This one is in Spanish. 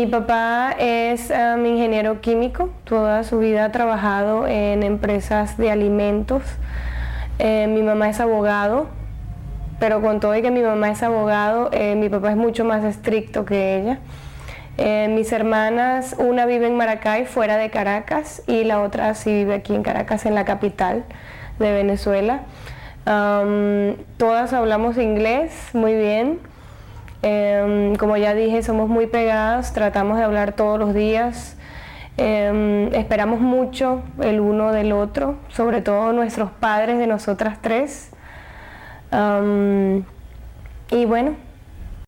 Mi papá es um, ingeniero químico, toda su vida ha trabajado en empresas de alimentos. Eh, mi mamá es abogado, pero con todo y que mi mamá es abogado, eh, mi papá es mucho más estricto que ella. Eh, mis hermanas, una vive en Maracay, fuera de Caracas, y la otra sí vive aquí en Caracas, en la capital de Venezuela. Um, todas hablamos inglés muy bien. Em, como ya dije, somos muy pegadas, tratamos de hablar todos los días. Em, esperamos mucho el uno del otro, sobre todo nuestros padres de nosotras tres. Y bueno,